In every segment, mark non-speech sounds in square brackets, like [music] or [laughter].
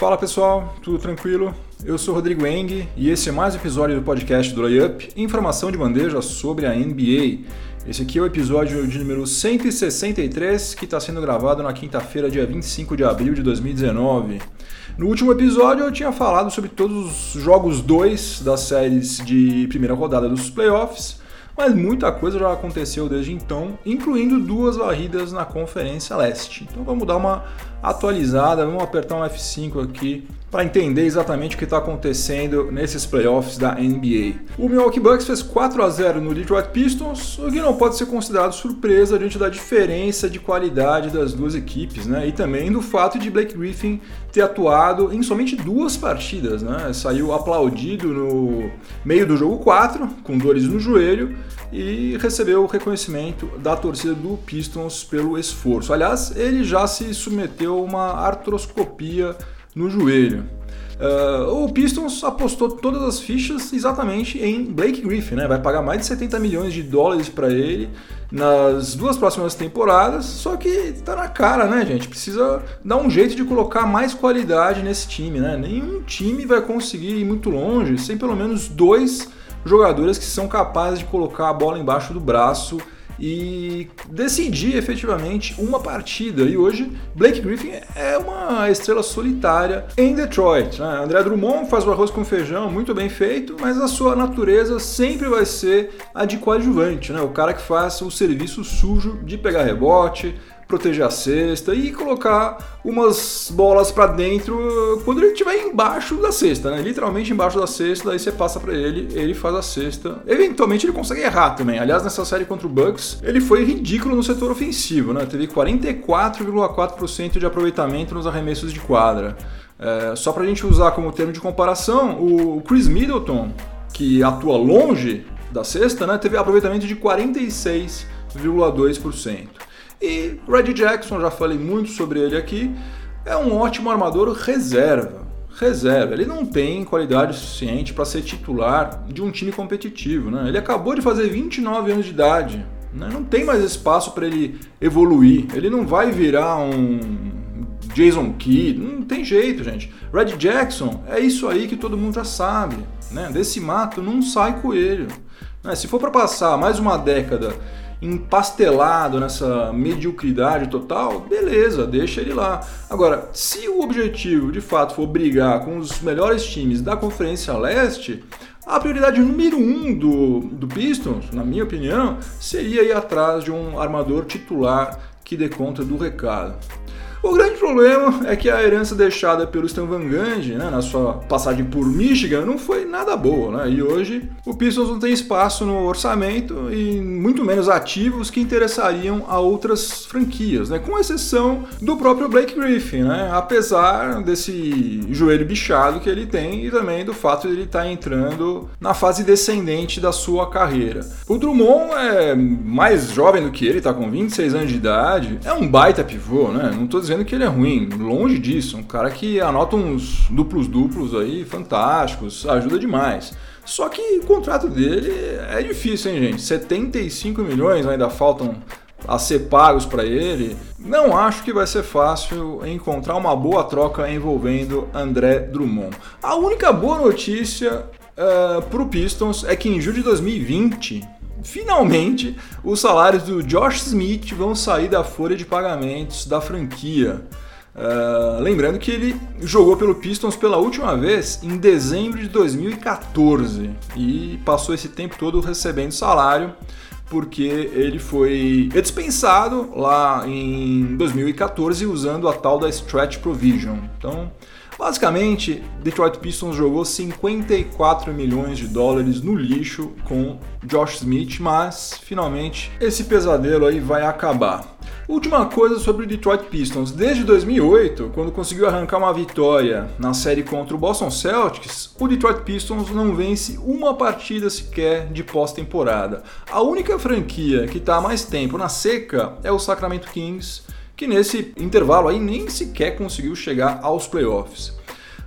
Fala pessoal, tudo tranquilo? Eu sou Rodrigo Eng e esse é mais um episódio do podcast do Layup, informação de bandeja sobre a NBA. Esse aqui é o episódio de número 163 que está sendo gravado na quinta-feira, dia 25 de abril de 2019. No último episódio eu tinha falado sobre todos os jogos 2 das séries de primeira rodada dos playoffs, mas muita coisa já aconteceu desde então, incluindo duas varridas na Conferência Leste. Então vamos dar uma atualizada, vamos apertar um F5 aqui para entender exatamente o que está acontecendo nesses playoffs da NBA. O Milwaukee Bucks fez 4 a 0 no Detroit Pistons, o que não pode ser considerado surpresa diante da diferença de qualidade das duas equipes, né? E também do fato de Blake Griffin ter atuado em somente duas partidas, né? Saiu aplaudido no meio do jogo 4, com dores no joelho, e recebeu o reconhecimento da torcida do Pistons pelo esforço. Aliás, ele já se submeteu a uma artroscopia no joelho. Uh, o Pistons apostou todas as fichas exatamente em Blake Griffin, né? Vai pagar mais de 70 milhões de dólares para ele nas duas próximas temporadas. Só que tá na cara, né, gente? Precisa dar um jeito de colocar mais qualidade nesse time, né? Nenhum time vai conseguir ir muito longe sem pelo menos dois jogadores que são capazes de colocar a bola embaixo do braço e decidir efetivamente uma partida. E hoje, Blake Griffin é uma estrela solitária em Detroit. Né? André Drummond faz o arroz com feijão muito bem feito, mas a sua natureza sempre vai ser a de coadjuvante, né? o cara que faz o serviço sujo de pegar rebote, proteger a cesta e colocar umas bolas para dentro quando ele estiver embaixo da cesta, né? Literalmente embaixo da cesta, aí você passa para ele, ele faz a cesta. Eventualmente ele consegue errar também. Aliás, nessa série contra o Bucks, ele foi ridículo no setor ofensivo, né? Teve 44,4% de aproveitamento nos arremessos de quadra. É, só para a gente usar como termo de comparação, o Chris Middleton, que atua longe da cesta, né, teve aproveitamento de 46,2%. E Red Jackson, já falei muito sobre ele aqui, é um ótimo armador reserva. Reserva, ele não tem qualidade suficiente para ser titular de um time competitivo. Né? Ele acabou de fazer 29 anos de idade, né? não tem mais espaço para ele evoluir. Ele não vai virar um Jason Kidd, não tem jeito, gente. Red Jackson é isso aí que todo mundo já sabe. Né? Desse mato não sai coelho. Né? Se for para passar mais uma década empastelado nessa mediocridade total, beleza, deixa ele lá. Agora, se o objetivo de fato for brigar com os melhores times da Conferência Leste, a prioridade número um do, do Pistons, na minha opinião, seria ir atrás de um armador titular que dê conta do recado. O grande problema é que a herança deixada pelo Stan Van Gundy, né, na sua passagem por Michigan, não foi nada boa, né? E hoje o Pistons não tem espaço no orçamento e muito menos ativos que interessariam a outras franquias, né? Com exceção do próprio Blake Griffin, né? Apesar desse joelho bichado que ele tem e também do fato de ele estar tá entrando na fase descendente da sua carreira. O Drummond é mais jovem do que ele, tá com 26 anos de idade, é um baita pivô, né? Não tô dizendo que ele é ruim, longe disso. Um cara que anota uns duplos-duplos aí fantásticos, ajuda demais. Só que o contrato dele é difícil, hein, gente? 75 milhões ainda faltam a ser pagos para ele. Não acho que vai ser fácil encontrar uma boa troca envolvendo André Drummond. A única boa notícia uh, eh, para o Pistons é que em julho de 2020 finalmente os salários do Josh Smith vão sair da folha de pagamentos da franquia. Uh, lembrando que ele jogou pelo Pistons pela última vez em dezembro de 2014 e passou esse tempo todo recebendo salário porque ele foi dispensado lá em 2014 usando a tal da Stretch Provision. Então, Basicamente, Detroit Pistons jogou 54 milhões de dólares no lixo com Josh Smith, mas finalmente esse pesadelo aí vai acabar. Última coisa sobre o Detroit Pistons. Desde 2008, quando conseguiu arrancar uma vitória na série contra o Boston Celtics, o Detroit Pistons não vence uma partida sequer de pós-temporada. A única franquia que está há mais tempo na seca é o Sacramento Kings, que nesse intervalo aí nem sequer conseguiu chegar aos playoffs.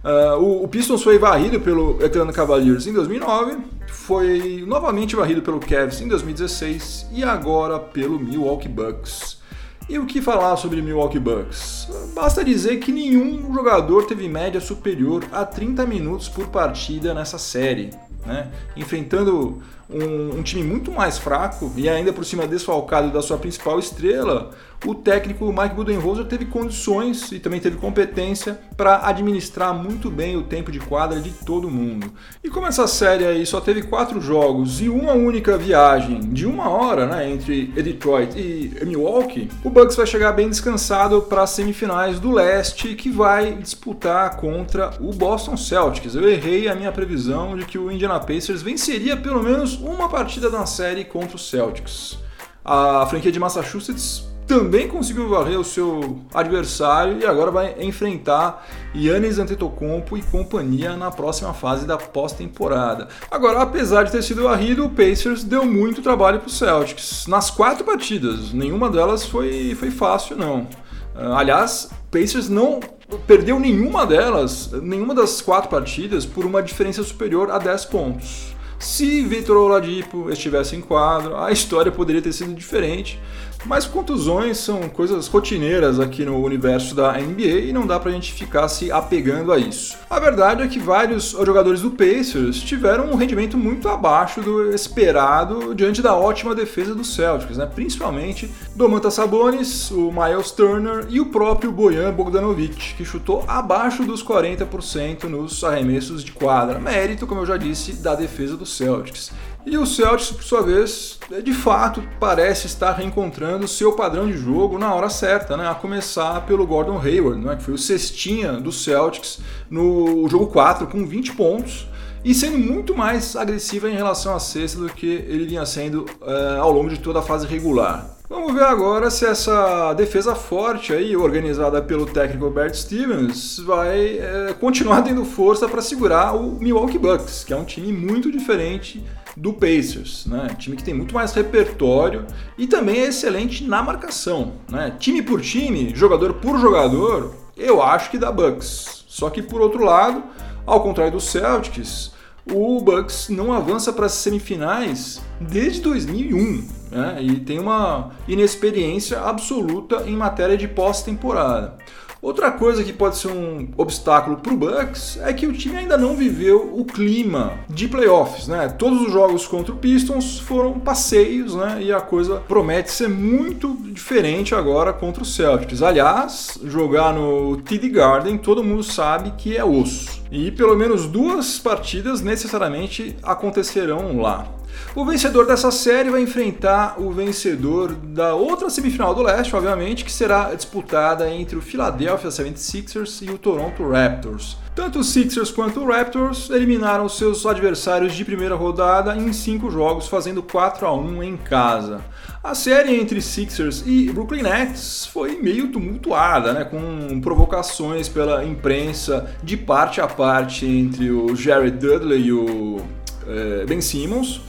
Uh, o, o, Pistons foi varrido pelo Atlanta Cavaliers em 2009, foi novamente varrido pelo Cavs em 2016 e agora pelo Milwaukee Bucks. E o que falar sobre Milwaukee Bucks? Basta dizer que nenhum jogador teve média superior a 30 minutos por partida nessa série. Né? Enfrentando um, um, time muito mais fraco e ainda por cima desfalcado da sua principal estrela, o técnico Mike Budenholzer teve condições e também teve competência para administrar muito bem o tempo de quadra de todo mundo. E como essa série aí só teve quatro jogos e uma única viagem de uma hora né, entre Detroit e Milwaukee, o Bucks vai chegar bem descansado para as semifinais do leste que vai disputar contra o Boston Celtics. Eu errei a minha previsão de que o Indiana Pacers venceria pelo menos uma partida da série contra o Celtics. A franquia de Massachusetts também conseguiu varrer o seu adversário e agora vai enfrentar Yannis Antetokounmpo e companhia na próxima fase da pós-temporada. Agora, apesar de ter sido varrido, o Pacers deu muito trabalho para o Celtics. Nas quatro partidas, nenhuma delas foi, foi fácil, não. Ah, aliás, Pacers não perdeu nenhuma delas, nenhuma das quatro partidas, por uma diferença superior a 10 pontos. Se Vitor Oladipo estivesse em quadro, a história poderia ter sido diferente, mas contusões são coisas rotineiras aqui no universo da NBA e não dá pra gente ficar se apegando a isso. A verdade é que vários jogadores do Pacers tiveram um rendimento muito abaixo do esperado diante da ótima defesa dos Celtics, né? principalmente Domantas Sabonis, o Miles Turner e o próprio Bojan Bogdanovic, que chutou abaixo dos 40% nos arremessos de quadra. Mérito, como eu já disse, da defesa dos Celtics. E o Celtics, por sua vez, de fato parece estar reencontrando seu padrão de jogo na hora certa, né? a começar pelo Gordon Hayward, né? que foi o cestinha do Celtics no jogo 4 com 20 pontos e sendo muito mais agressiva em relação à cesta do que ele vinha sendo uh, ao longo de toda a fase regular. Vamos ver agora se essa defesa forte aí, organizada pelo técnico Bert Stevens, vai é, continuar tendo força para segurar o Milwaukee Bucks, que é um time muito diferente do Pacers, né? Time que tem muito mais repertório e também é excelente na marcação, né? Time por time, jogador por jogador, eu acho que dá Bucks. Só que por outro lado, ao contrário do Celtics, o Bucks não avança para as semifinais desde 2001 né? e tem uma inexperiência absoluta em matéria de pós-temporada. Outra coisa que pode ser um obstáculo para o Bucks é que o time ainda não viveu o clima de playoffs, né? Todos os jogos contra o Pistons foram passeios, né? E a coisa promete ser muito diferente agora contra o Celtics. Aliás, jogar no TD Garden todo mundo sabe que é osso. E pelo menos duas partidas necessariamente acontecerão lá. O vencedor dessa série vai enfrentar o vencedor da outra semifinal do leste, obviamente, que será disputada entre o Philadelphia 76ers e o Toronto Raptors. Tanto os Sixers quanto o Raptors eliminaram seus adversários de primeira rodada em cinco jogos, fazendo 4 a 1 em casa. A série entre Sixers e Brooklyn Nets foi meio tumultuada, né, com provocações pela imprensa de parte a parte entre o Jared Dudley e o é, Ben Simmons.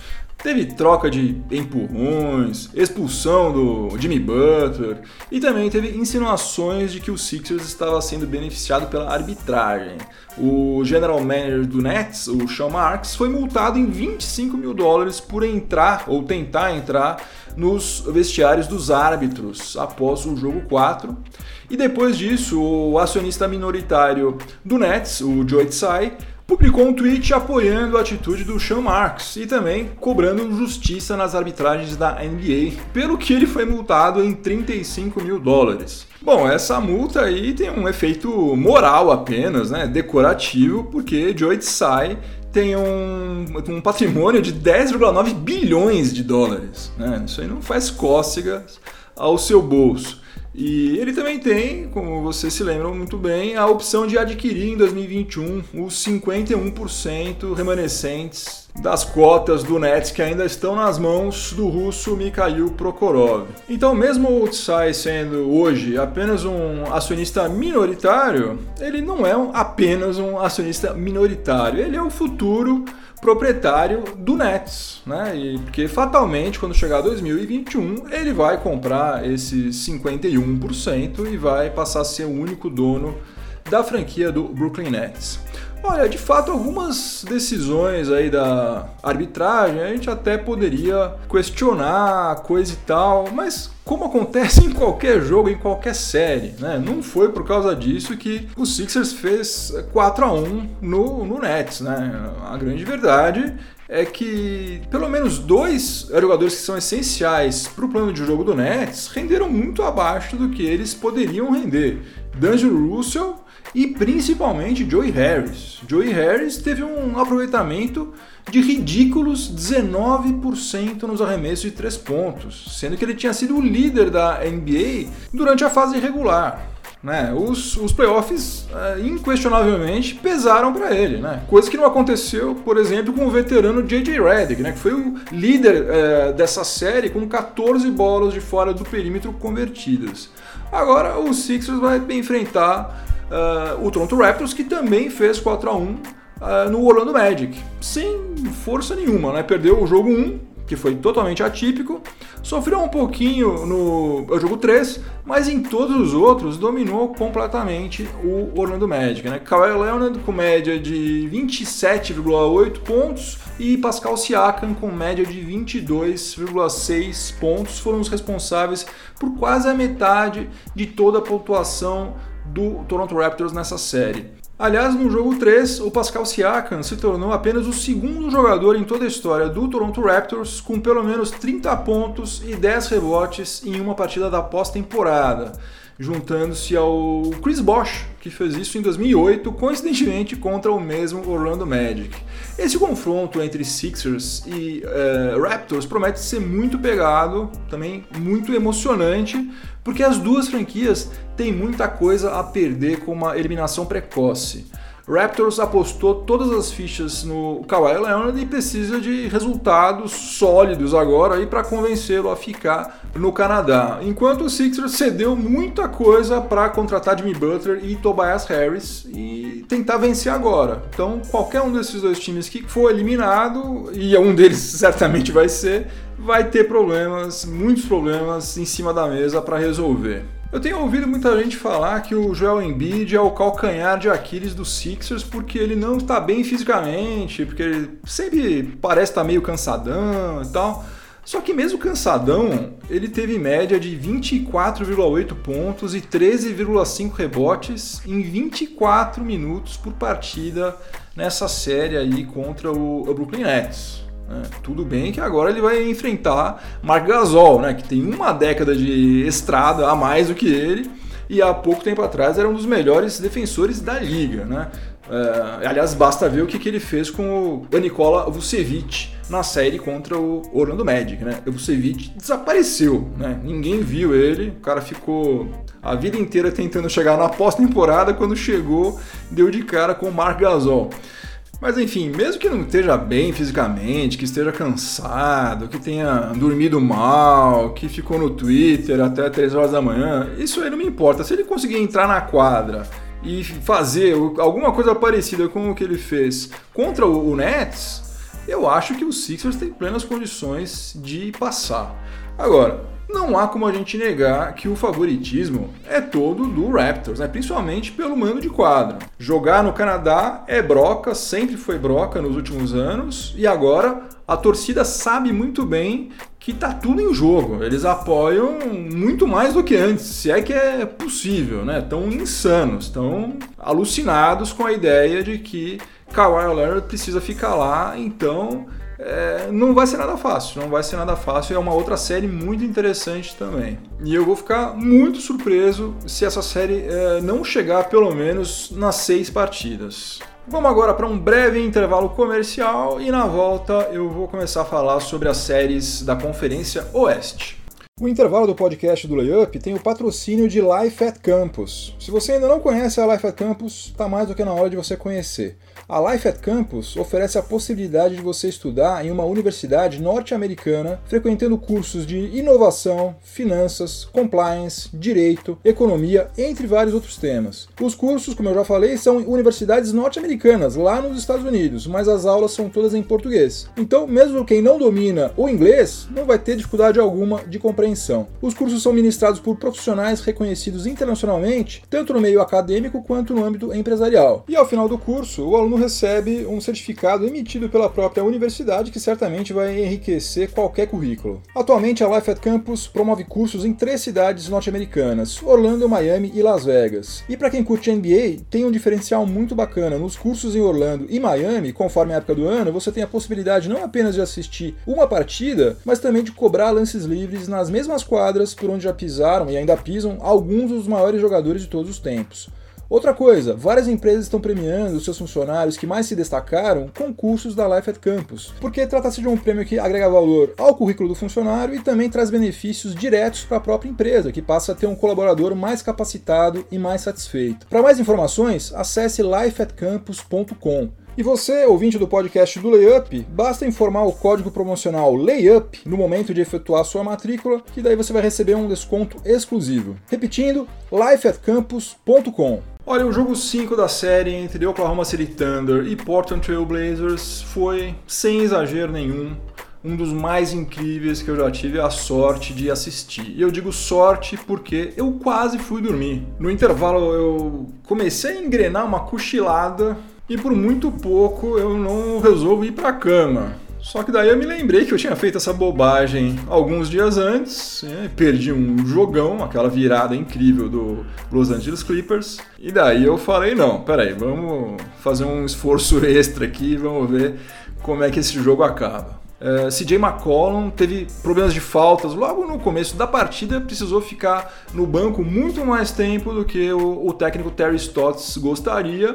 Teve troca de empurrões, expulsão do Jimmy Butler e também teve insinuações de que o Sixers estava sendo beneficiado pela arbitragem. O general manager do Nets, o Sean Marks, foi multado em 25 mil dólares por entrar ou tentar entrar nos vestiários dos árbitros após o jogo 4. E depois disso, o acionista minoritário do Nets, o Joe Tsai, publicou um tweet apoiando a atitude do Sean Marks e também cobrando justiça nas arbitragens da NBA, pelo que ele foi multado em 35 mil dólares. Bom, essa multa aí tem um efeito moral apenas, né, decorativo, porque Joe Tsai tem um, um patrimônio de 10,9 bilhões de dólares. Né? Isso aí não faz cócegas ao seu bolso. E ele também tem, como vocês se lembram muito bem, a opção de adquirir em 2021 os 51% remanescentes das cotas do Nets que ainda estão nas mãos do russo Mikhail Prokhorov. Então, mesmo o Tsai sendo hoje apenas um acionista minoritário, ele não é apenas um acionista minoritário, ele é o futuro proprietário do Nets, né? E porque fatalmente quando chegar 2021 ele vai comprar esses 51% e vai passar a ser o único dono da franquia do Brooklyn Nets. Olha, de fato, algumas decisões aí da arbitragem a gente até poderia questionar, coisa e tal, mas como acontece [laughs] em qualquer jogo, em qualquer série, né? Não foi por causa disso que o Sixers fez 4 a 1 no, no Nets, né? A grande verdade é que pelo menos dois jogadores que são essenciais para o plano de jogo do Nets renderam muito abaixo do que eles poderiam render. D'Angelo Russell e principalmente Joey Harris. Joey Harris teve um aproveitamento de ridículos 19% nos arremessos de três pontos, sendo que ele tinha sido o líder da NBA durante a fase regular. Né? Os, os playoffs, é, inquestionavelmente, pesaram para ele. Né? Coisa que não aconteceu, por exemplo, com o veterano J.J. Redick, né? que foi o líder é, dessa série com 14 bolas de fora do perímetro convertidas. Agora o Sixers vai enfrentar uh, o Toronto Raptors, que também fez 4 a 1 uh, no Orlando Magic, sem força nenhuma, né? Perdeu o jogo 1, que foi totalmente atípico, sofreu um pouquinho no jogo 3, mas em todos os outros dominou completamente o Orlando Magic. Né? Kawhi Leonard com média de 27,8 pontos e Pascal Siakam com média de 22,6 pontos foram os responsáveis por quase a metade de toda a pontuação do Toronto Raptors nessa série. Aliás, no jogo 3, o Pascal Siakam se tornou apenas o segundo jogador em toda a história do Toronto Raptors com pelo menos 30 pontos e 10 rebotes em uma partida da pós-temporada juntando-se ao Chris Bosh, que fez isso em 2008, coincidentemente contra o mesmo Orlando Magic. Esse confronto entre Sixers e uh, Raptors promete ser muito pegado, também muito emocionante, porque as duas franquias têm muita coisa a perder com uma eliminação precoce. Raptors apostou todas as fichas no Kawhi Leonard e precisa de resultados sólidos agora para convencê-lo a ficar no Canadá. Enquanto o Sixers cedeu muita coisa para contratar Jimmy Butler e Tobias Harris e tentar vencer agora. Então, qualquer um desses dois times que for eliminado, e um deles [laughs] certamente vai ser, vai ter problemas, muitos problemas em cima da mesa para resolver. Eu tenho ouvido muita gente falar que o Joel Embiid é o calcanhar de Aquiles do Sixers porque ele não está bem fisicamente, porque ele sempre parece estar tá meio cansadão e tal. Só que mesmo cansadão, ele teve média de 24,8 pontos e 13,5 rebotes em 24 minutos por partida nessa série aí contra o Brooklyn Nets. É, tudo bem que agora ele vai enfrentar Marc Gasol, né, que tem uma década de estrada a mais do que ele e há pouco tempo atrás era um dos melhores defensores da liga. Né? É, aliás, basta ver o que, que ele fez com o Nikola Vucevic na série contra o Orlando Magic. Né? O Vucevic desapareceu, né? ninguém viu ele, o cara ficou a vida inteira tentando chegar na pós-temporada, quando chegou, deu de cara com o Marc Gasol. Mas enfim, mesmo que não esteja bem fisicamente, que esteja cansado, que tenha dormido mal, que ficou no Twitter até 3 horas da manhã, isso aí não me importa. Se ele conseguir entrar na quadra e fazer alguma coisa parecida com o que ele fez contra o Nets, eu acho que o Sixers tem plenas condições de passar. Agora, não há como a gente negar que o favoritismo é todo do Raptors, né? principalmente pelo mando de quadra. Jogar no Canadá é broca, sempre foi broca nos últimos anos, e agora a torcida sabe muito bem que tá tudo em jogo. Eles apoiam muito mais do que antes, se é que é possível, né? Estão insanos, estão alucinados com a ideia de que Kawhi Leonard precisa ficar lá, então é, não vai ser nada fácil, não vai ser nada fácil. É uma outra série muito interessante também. E eu vou ficar muito surpreso se essa série é, não chegar pelo menos nas seis partidas. Vamos agora para um breve intervalo comercial e na volta eu vou começar a falar sobre as séries da Conferência Oeste. O intervalo do podcast do Layup tem o patrocínio de Life at Campus. Se você ainda não conhece a Life at Campus, está mais do que na hora de você conhecer. A Life at Campus oferece a possibilidade de você estudar em uma universidade norte-americana, frequentando cursos de inovação, finanças, compliance, direito, economia, entre vários outros temas. Os cursos, como eu já falei, são em universidades norte-americanas, lá nos Estados Unidos, mas as aulas são todas em português. Então, mesmo quem não domina o inglês, não vai ter dificuldade alguma de compreender compreensão. Os cursos são ministrados por profissionais reconhecidos internacionalmente, tanto no meio acadêmico quanto no âmbito empresarial. E ao final do curso, o aluno recebe um certificado emitido pela própria universidade que certamente vai enriquecer qualquer currículo. Atualmente, a Life at Campus promove cursos em três cidades norte-americanas: Orlando, Miami e Las Vegas. E para quem curte NBA, tem um diferencial muito bacana. Nos cursos em Orlando e Miami, conforme a época do ano, você tem a possibilidade não apenas de assistir uma partida, mas também de cobrar lances livres nas mesmas quadras por onde já pisaram e ainda pisam alguns dos maiores jogadores de todos os tempos. Outra coisa, várias empresas estão premiando os seus funcionários que mais se destacaram com cursos da Life at Campus, porque trata-se de um prêmio que agrega valor ao currículo do funcionário e também traz benefícios diretos para a própria empresa, que passa a ter um colaborador mais capacitado e mais satisfeito. Para mais informações, acesse lifeatcampus.com. E você, ouvinte do podcast do Layup, basta informar o código promocional Layup no momento de efetuar sua matrícula, que daí você vai receber um desconto exclusivo. Repetindo, lifeatcampus.com. Olha, o jogo 5 da série entre Oklahoma City Thunder e Portland Trail Blazers foi, sem exagero nenhum, um dos mais incríveis que eu já tive a sorte de assistir. E eu digo sorte porque eu quase fui dormir. No intervalo eu comecei a engrenar uma cochilada e por muito pouco eu não resolvo ir para a cama. Só que daí eu me lembrei que eu tinha feito essa bobagem alguns dias antes, né? perdi um jogão, aquela virada incrível do Los Angeles Clippers, e daí eu falei, não, peraí, vamos fazer um esforço [laughs] extra aqui, vamos ver como é que esse jogo acaba. É, CJ McCollum teve problemas de faltas logo no começo da partida, precisou ficar no banco muito mais tempo do que o, o técnico Terry Stotts gostaria.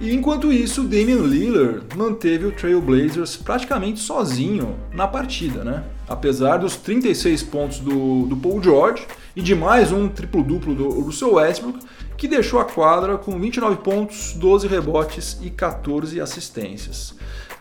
E enquanto isso, Damian Lillard manteve o Trail Blazers praticamente sozinho na partida, né? Apesar dos 36 pontos do, do Paul George e de mais um triplo-duplo do Russell Westbrook, que deixou a quadra com 29 pontos, 12 rebotes e 14 assistências.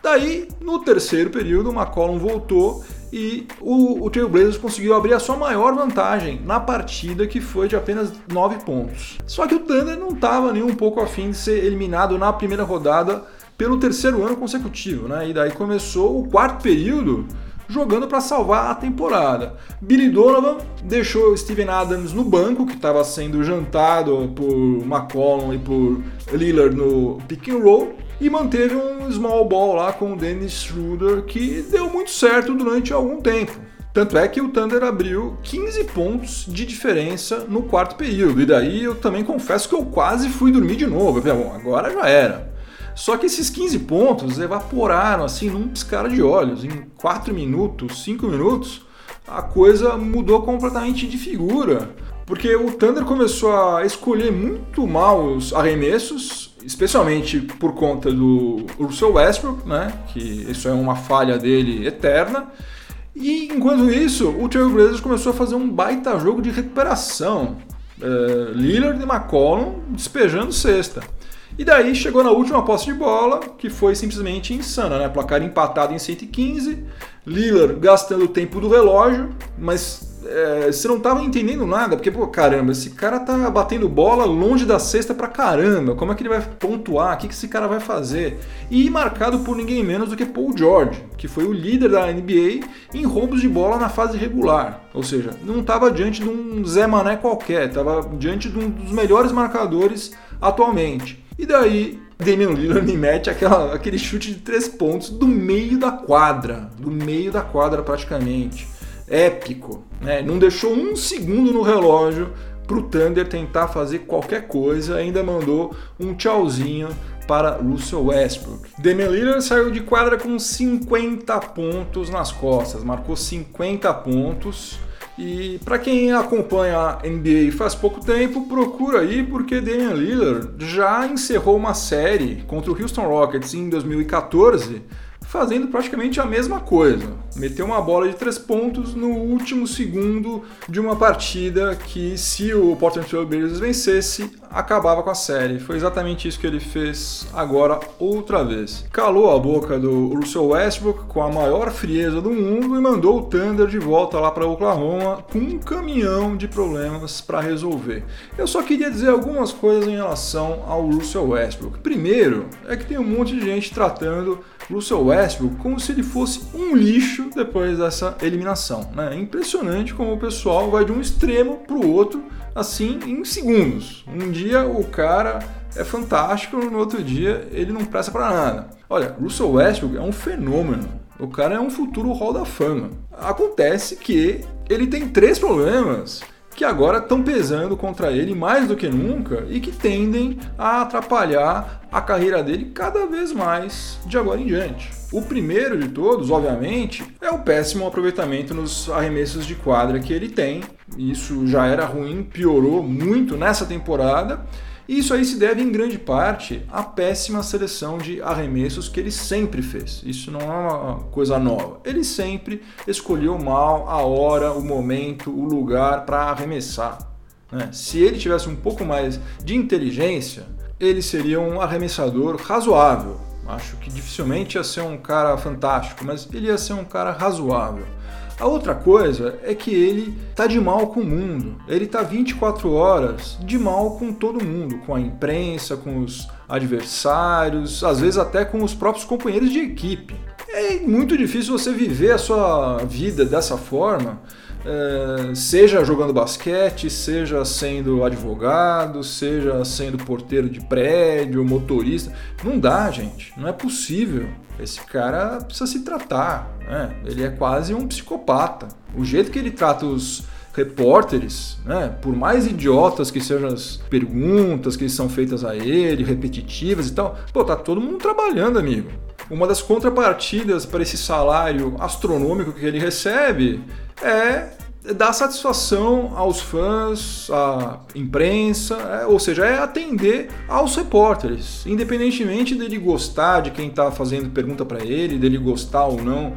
Daí, no terceiro período, o McCollum voltou e o, o Trailblazers conseguiu abrir a sua maior vantagem na partida, que foi de apenas 9 pontos. Só que o Thunder não estava nem um pouco afim de ser eliminado na primeira rodada pelo terceiro ano consecutivo, né? E daí começou o quarto período jogando para salvar a temporada. Billy Donovan deixou Steven Adams no banco, que estava sendo jantado por McCollum e por Lillard no pick and roll, e manteve um small ball lá com o Dennis Schroeder que deu muito certo durante algum tempo. Tanto é que o Thunder abriu 15 pontos de diferença no quarto período. E daí eu também confesso que eu quase fui dormir de novo. Eu falei, bom, agora já era. Só que esses 15 pontos evaporaram assim num piscar de olhos. Em 4 minutos, 5 minutos, a coisa mudou completamente de figura. Porque o Thunder começou a escolher muito mal os arremessos, especialmente por conta do Russell Westbrook, né? Que isso é uma falha dele eterna. E enquanto isso, o Trail Blazers começou a fazer um baita jogo de recuperação. É, Lillard e McCollum despejando cesta. E daí chegou na última posse de bola, que foi simplesmente insana, né? Placar empatado em 115, Lillard gastando o tempo do relógio, mas é, você não tava entendendo nada, porque, pô, caramba, esse cara tá batendo bola longe da cesta pra caramba, como é que ele vai pontuar, o que, que esse cara vai fazer? E marcado por ninguém menos do que Paul George, que foi o líder da NBA em roubos de bola na fase regular, ou seja, não tava diante de um Zé Mané qualquer, tava diante de um dos melhores marcadores atualmente. E daí, Damian Lillard me mete aquela, aquele chute de três pontos do meio da quadra, do meio da quadra praticamente épico. Né? Não deixou um segundo no relógio para o Thunder tentar fazer qualquer coisa, ainda mandou um tchauzinho para Russell Westbrook. Damian Lillard saiu de quadra com 50 pontos nas costas, marcou 50 pontos. E para quem acompanha a NBA faz pouco tempo, procura aí porque Damian Lillard já encerrou uma série contra o Houston Rockets em 2014 fazendo praticamente a mesma coisa. Meteu uma bola de três pontos no último segundo de uma partida que, se o Portland Trail Blazers vencesse, acabava com a série. Foi exatamente isso que ele fez agora outra vez. Calou a boca do Russell Westbrook com a maior frieza do mundo e mandou o Thunder de volta lá para Oklahoma com um caminhão de problemas para resolver. Eu só queria dizer algumas coisas em relação ao Russell Westbrook. Primeiro, é que tem um monte de gente tratando Russell Westbrook como se ele fosse um lixo depois dessa eliminação. Né? É impressionante como o pessoal vai de um extremo para o outro assim em segundos. Um dia o cara é fantástico, no outro dia ele não presta para nada. Olha, Russell Westbrook é um fenômeno. O cara é um futuro Hall da Fama. Acontece que ele tem três problemas que agora estão pesando contra ele mais do que nunca e que tendem a atrapalhar a carreira dele cada vez mais de agora em diante. O primeiro de todos, obviamente, é o péssimo aproveitamento nos arremessos de quadra que ele tem. Isso já era ruim, piorou muito nessa temporada e isso aí se deve em grande parte à péssima seleção de arremessos que ele sempre fez. Isso não é uma coisa nova. Ele sempre escolheu mal a hora, o momento, o lugar para arremessar. Né? Se ele tivesse um pouco mais de inteligência, ele seria um arremessador razoável. Acho que dificilmente ia ser um cara fantástico, mas ele ia ser um cara razoável. A outra coisa é que ele tá de mal com o mundo. Ele tá 24 horas de mal com todo mundo, com a imprensa, com os adversários, às vezes até com os próprios companheiros de equipe. É muito difícil você viver a sua vida dessa forma é, seja jogando basquete, seja sendo advogado, seja sendo porteiro de prédio, motorista. Não dá, gente. Não é possível. Esse cara precisa se tratar. Né? Ele é quase um psicopata. O jeito que ele trata os repórteres, né, por mais idiotas que sejam as perguntas que são feitas a ele, repetitivas e tal, pô, tá todo mundo trabalhando, amigo. Uma das contrapartidas para esse salário astronômico que ele recebe é dar satisfação aos fãs, à imprensa, é, ou seja, é atender aos repórteres, independentemente dele gostar de quem está fazendo pergunta para ele, dele gostar ou não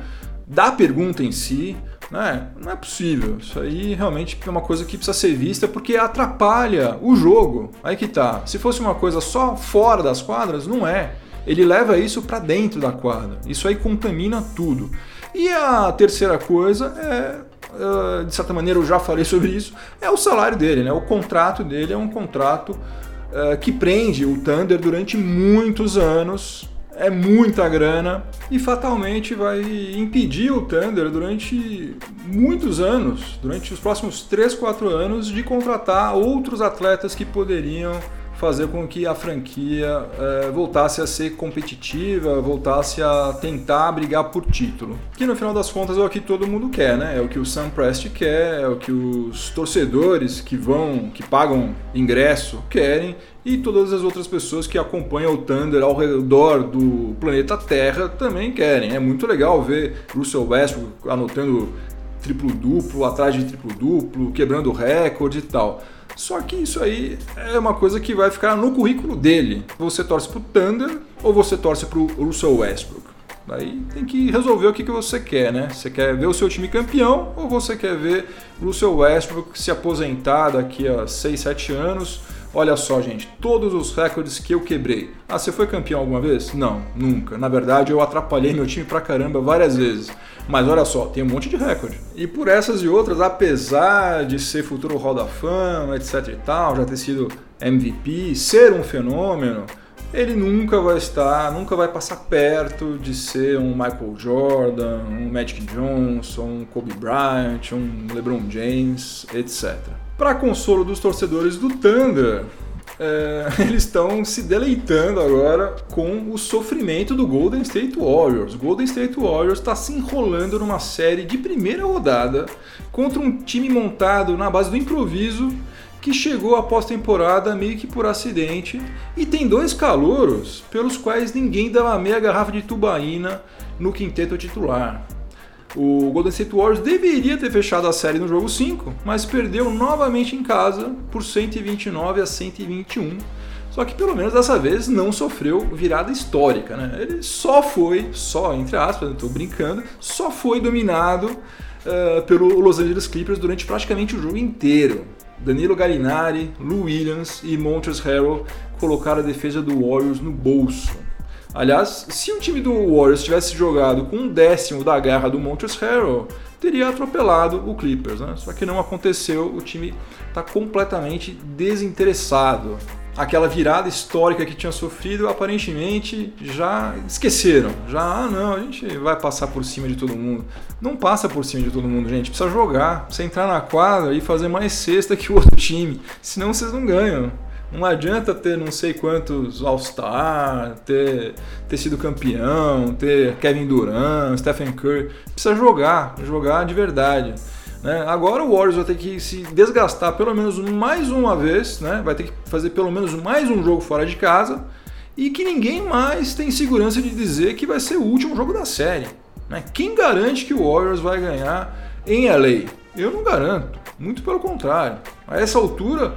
da pergunta em si. Né? Não é possível. Isso aí realmente é uma coisa que precisa ser vista porque atrapalha o jogo. Aí que tá. Se fosse uma coisa só fora das quadras, não é. Ele leva isso para dentro da quadra. Isso aí contamina tudo. E a terceira coisa é uh, de certa maneira eu já falei [laughs] sobre isso, é o salário dele, né? O contrato dele é um contrato uh, que prende o Thunder durante muitos anos, é muita grana e fatalmente vai impedir o Thunder durante muitos anos, durante os próximos 3, 4 anos, de contratar outros atletas que poderiam fazer com que a franquia é, voltasse a ser competitiva, voltasse a tentar brigar por título. Que no final das contas é o que todo mundo quer, né? É o que o Sam Prest quer, é o que os torcedores que vão, que pagam ingresso querem e todas as outras pessoas que acompanham o Thunder ao redor do planeta Terra também querem. É muito legal ver Russell Westbrook anotando triplo-duplo atrás de triplo-duplo, quebrando recorde e tal. Só que isso aí é uma coisa que vai ficar no currículo dele. Você torce pro Thunder ou você torce pro Russell Westbrook? Daí tem que resolver o que, que você quer, né? Você quer ver o seu time campeão ou você quer ver Russell Westbrook se aposentar daqui a 6, 7 anos? Olha só, gente, todos os recordes que eu quebrei. Ah, você foi campeão alguma vez? Não, nunca. Na verdade, eu atrapalhei meu time pra caramba várias vezes. Mas olha só, tem um monte de recorde. E por essas e outras, apesar de ser futuro Hall da Fama, etc e tal, já ter sido MVP, ser um fenômeno, ele nunca vai estar, nunca vai passar perto de ser um Michael Jordan, um Magic Johnson, um Kobe Bryant, um LeBron James, etc. Para consolo dos torcedores do Thunder, é, [laughs] eles estão se deleitando agora com o sofrimento do Golden State Warriors. O Golden State Warriors está se enrolando numa série de primeira rodada contra um time montado na base do improviso que chegou após temporada meio que por acidente e tem dois calouros pelos quais ninguém dava meia garrafa de tubaína no quinteto titular. O Golden State Warriors deveria ter fechado a série no jogo 5, mas perdeu novamente em casa por 129 a 121. Só que pelo menos dessa vez não sofreu virada histórica, né? Ele só foi, só entre aspas, estou brincando, só foi dominado uh, pelo Los Angeles Clippers durante praticamente o jogo inteiro. Danilo Gallinari, Lou Williams e Montrezl Harrell colocaram a defesa do Warriors no bolso. Aliás, se o time do Warriors tivesse jogado com um décimo da garra do Montrezl Harrell, teria atropelado o Clippers, né? Só que não aconteceu, o time está completamente desinteressado. aquela virada histórica que tinha sofrido, aparentemente já esqueceram. Já, ah, não, a gente vai passar por cima de todo mundo. Não passa por cima de todo mundo, gente. Precisa jogar, precisa entrar na quadra e fazer mais cesta que o outro time. Senão vocês não ganham. Não adianta ter não sei quantos All-Star, ter, ter sido campeão, ter Kevin Durant, Stephen Curry. Precisa jogar, jogar de verdade. Né? Agora o Warriors vai ter que se desgastar pelo menos mais uma vez, né? vai ter que fazer pelo menos mais um jogo fora de casa e que ninguém mais tem segurança de dizer que vai ser o último jogo da série. Né? Quem garante que o Warriors vai ganhar em LA? Eu não garanto, muito pelo contrário. A essa altura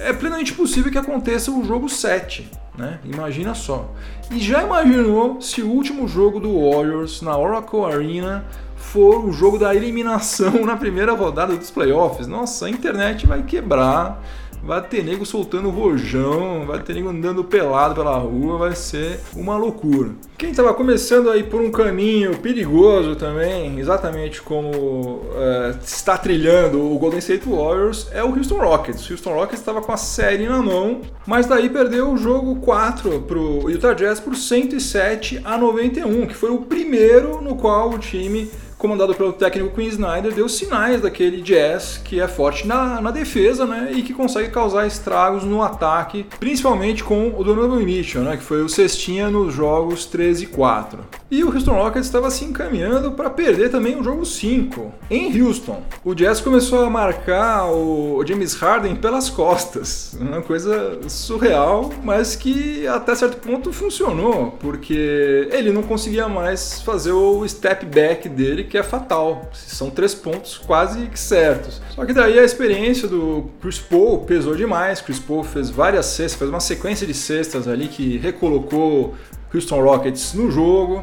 é plenamente possível que aconteça o jogo 7. Né? Imagina só. E já imaginou se o último jogo do Warriors na Oracle Arena for o jogo da eliminação [laughs] na primeira rodada dos playoffs. Nossa, a internet vai quebrar, vai ter nego soltando rojão, vai ter nego andando pelado pela rua, vai ser uma loucura. Quem estava começando aí por um caminho perigoso também, exatamente como é, está trilhando o Golden State Warriors, é o Houston Rockets. O Houston Rockets estava com a série na mão, mas daí perdeu o jogo 4 para o Utah Jazz por 107 a 91, que foi o primeiro no qual o time comandado pelo técnico Quinn Snyder, deu sinais daquele Jazz que é forte na, na defesa, né, e que consegue causar estragos no ataque, principalmente com o Donovan Mitchell, né, que foi o cestinha nos jogos 13 e 4. E o Houston Rockets estava se encaminhando para perder também o jogo 5 em Houston. O Jazz começou a marcar o James Harden pelas costas, uma coisa surreal, mas que até certo ponto funcionou, porque ele não conseguia mais fazer o step back dele, que é fatal. São três pontos quase que certos. Só que daí a experiência do Chris Paul pesou demais. Chris Paul fez várias cestas, fez uma sequência de cestas ali que recolocou Houston Rockets no jogo.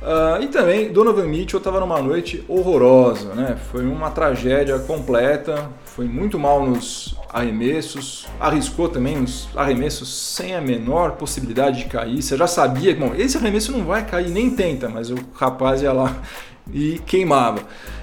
Uh, e também Donovan Mitchell estava numa noite horrorosa, né? Foi uma tragédia completa, foi muito mal nos arremessos, arriscou também os arremessos sem a menor possibilidade de cair. Você já sabia que, bom, esse arremesso não vai cair, nem tenta, mas o rapaz ia lá e queimava.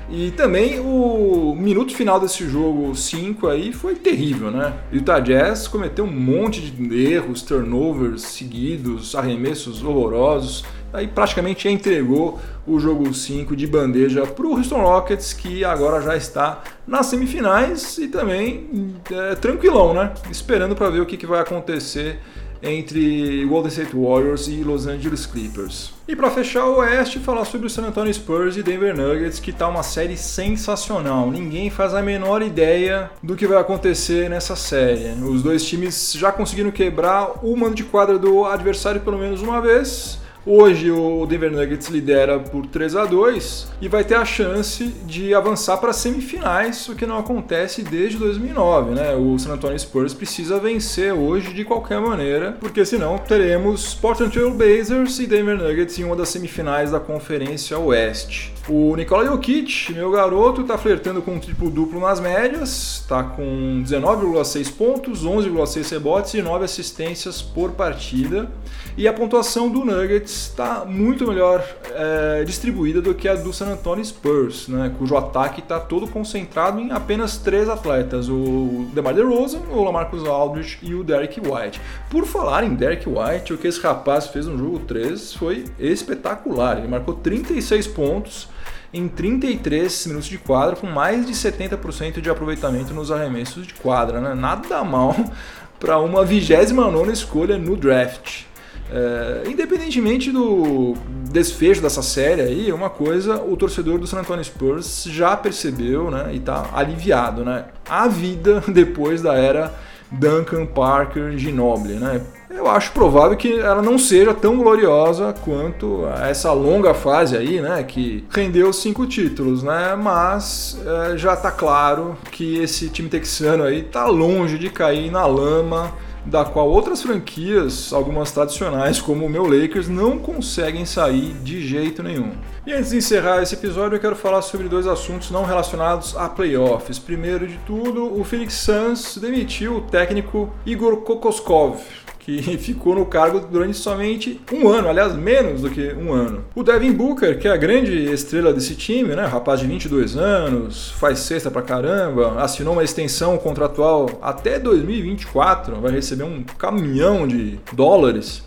E também o minuto final desse jogo 5 aí foi terrível, né? Utah Jazz cometeu um monte de erros, turnovers seguidos, arremessos horrorosos. Aí praticamente entregou o jogo 5 de bandeja para o Houston Rockets, que agora já está nas semifinais e também é, tranquilão, né? Esperando para ver o que, que vai acontecer entre Golden State Warriors e Los Angeles Clippers. E para fechar o Oeste, falar sobre o San Antonio Spurs e Denver Nuggets, que tá uma série sensacional. Ninguém faz a menor ideia do que vai acontecer nessa série. Os dois times já conseguiram quebrar o mando de quadra do adversário pelo menos uma vez Hoje o Denver Nuggets lidera por 3 a 2 e vai ter a chance de avançar para semifinais, o que não acontece desde 2009, né? O San Antonio Spurs precisa vencer hoje de qualquer maneira, porque senão teremos Portland Trail Blazers e Denver Nuggets em uma das semifinais da Conferência Oeste. O Nikola Jokic, meu garoto, está flertando com um triplo-duplo nas médias, está com 19,6 pontos, 11,6 rebotes e 9 assistências por partida. E a pontuação do Nuggets está muito melhor é, distribuída do que a do San Antonio Spurs, né, cujo ataque está todo concentrado em apenas três atletas, o DeMar DeRozan, o LaMarcus Aldridge e o Derek White. Por falar em Derek White, o que esse rapaz fez no jogo 3 foi espetacular. Ele marcou 36 pontos, em 33 minutos de quadra, com mais de 70% de aproveitamento nos arremessos de quadra. Né? Nada mal [laughs] para uma 29 escolha no draft. É, independentemente do desfecho dessa série aí, uma coisa o torcedor do San Antonio Spurs já percebeu né, e está aliviado. Né? A vida [laughs] depois da era Duncan Parker Ginobili. Né? Eu acho provável que ela não seja tão gloriosa quanto essa longa fase aí, né, que rendeu cinco títulos, né, mas é, já está claro que esse time texano aí tá longe de cair na lama da qual outras franquias, algumas tradicionais como o meu Lakers, não conseguem sair de jeito nenhum. E antes de encerrar esse episódio, eu quero falar sobre dois assuntos não relacionados a playoffs. Primeiro de tudo, o Phoenix Suns demitiu o técnico Igor Kokoskov, que [laughs] ficou no cargo durante somente um ano, aliás, menos do que um ano. O Devin Booker, que é a grande estrela desse time, né, rapaz de 22 anos, faz cesta pra caramba, assinou uma extensão contratual até 2024, vai receber um caminhão de dólares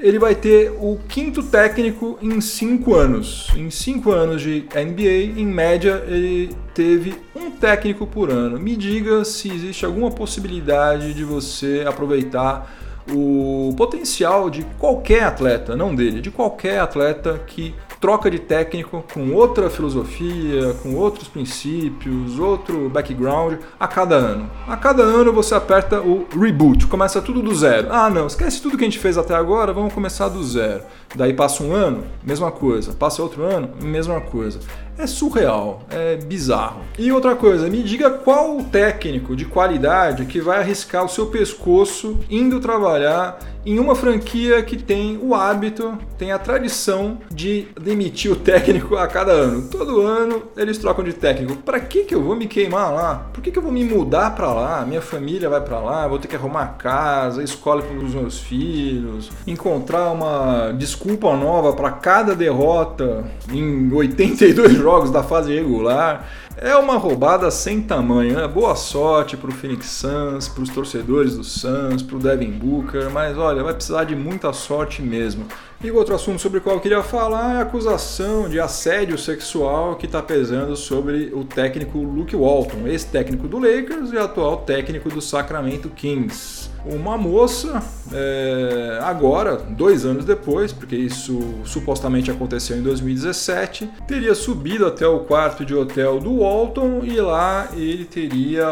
ele vai ter o quinto técnico em cinco anos. Em cinco anos de NBA, em média, ele teve um técnico por ano. Me diga se existe alguma possibilidade de você aproveitar o potencial de qualquer atleta, não dele, de qualquer atleta que troca de técnico com outra filosofia, com outros princípios, outro background a cada ano. A cada ano você aperta o reboot, começa tudo do zero. Ah, não, esquece tudo que a gente fez até agora, vamos começar do zero. Daí passa um ano, mesma coisa. Passa outro ano, mesma coisa é surreal, é bizarro. E outra coisa, me diga qual técnico de qualidade que vai arriscar o seu pescoço indo trabalhar em uma franquia que tem o hábito, tem a tradição de demitir o técnico a cada ano. Todo ano eles trocam de técnico. Para que que eu vou me queimar lá? Por que que eu vou me mudar para lá? Minha família vai para lá, vou ter que arrumar casa, escola para os meus filhos, encontrar uma desculpa nova para cada derrota em 82 [laughs] jogos da fase regular. É uma roubada sem tamanho, né? Boa sorte para o Phoenix Suns, para os torcedores do Suns, para o Devin Booker, mas olha, vai precisar de muita sorte mesmo. E outro assunto sobre o qual eu queria falar é a acusação de assédio sexual que está pesando sobre o técnico Luke Walton, ex-técnico do Lakers e atual técnico do Sacramento Kings uma moça, é, agora, dois anos depois, porque isso supostamente aconteceu em 2017, teria subido até o quarto de hotel do Walton e lá ele teria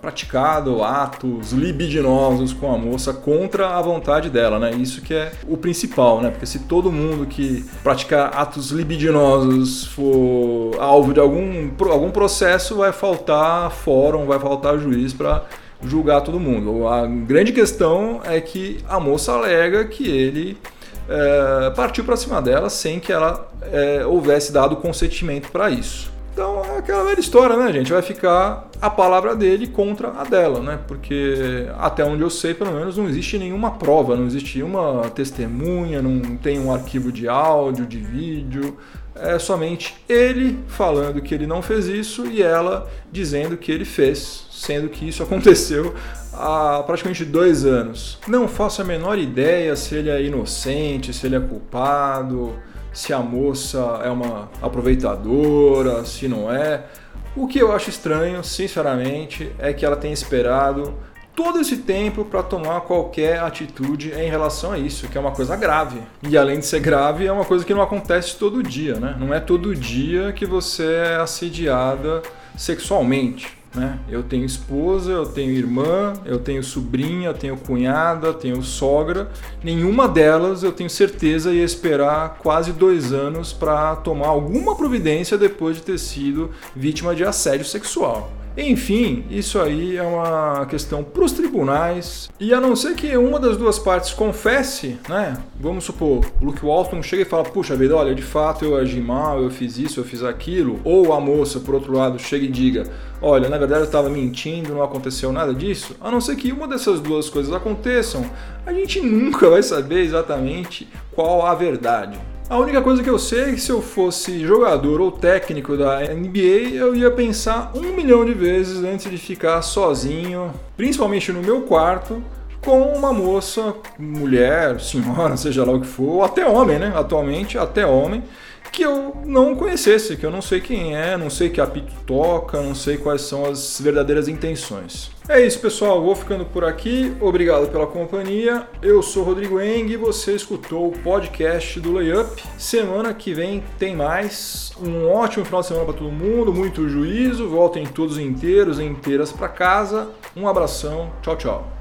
praticado atos libidinosos com a moça contra a vontade dela, né? Isso que é o principal, né? Porque se todo mundo que praticar atos libidinosos for alvo de algum, algum processo, vai faltar fórum, vai faltar juiz para julgar todo mundo. A grande questão é que a moça alega que ele é, partiu para cima dela sem que ela é, houvesse dado consentimento para isso. Aquela velha história, né, gente? Vai ficar a palavra dele contra a dela, né? Porque até onde eu sei, pelo menos, não existe nenhuma prova, não existe uma testemunha, não tem um arquivo de áudio, de vídeo. É somente ele falando que ele não fez isso e ela dizendo que ele fez sendo que isso [laughs] aconteceu há praticamente dois anos. Não faço a menor ideia se ele é inocente, se ele é culpado, se a moça é uma aproveitadora, se não é. O que eu acho estranho, sinceramente, é que ela tenha esperado todo esse tempo para tomar qualquer atitude em relação a isso, que é uma coisa grave. E além de ser grave, é uma coisa que não acontece todo dia, né? Não é todo dia que você é assediada sexualmente. Né? Eu tenho esposa, eu tenho irmã, eu tenho sobrinha, tenho cunhada, tenho sogra. Nenhuma delas eu tenho certeza ia esperar quase dois anos para tomar alguma providência depois de ter sido vítima de assédio sexual. Enfim, isso aí é uma questão para os tribunais. E a não ser que uma das duas partes confesse, né? Vamos supor, o Luke Walton chega e fala: Puxa vida, olha, de fato eu agi mal, eu fiz isso, eu fiz aquilo. Ou a moça, por outro lado, chega e diga: Olha, na verdade eu estava mentindo, não aconteceu nada disso. A não ser que uma dessas duas coisas aconteçam, a gente nunca vai saber exatamente qual a verdade. A única coisa que eu sei é que se eu fosse jogador ou técnico da NBA, eu ia pensar um milhão de vezes antes de ficar sozinho, principalmente no meu quarto, com uma moça, mulher, senhora, [laughs] seja lá o que for, até homem, né? Atualmente, até homem, que eu não conhecesse, que eu não sei quem é, não sei que apito toca, não sei quais são as verdadeiras intenções. É isso, pessoal. Vou ficando por aqui. Obrigado pela companhia. Eu sou Rodrigo Eng e você escutou o podcast do Layup. Semana que vem tem mais. Um ótimo final de semana para todo mundo, muito juízo. Voltem todos inteiros e inteiras para casa. Um abração. Tchau, tchau.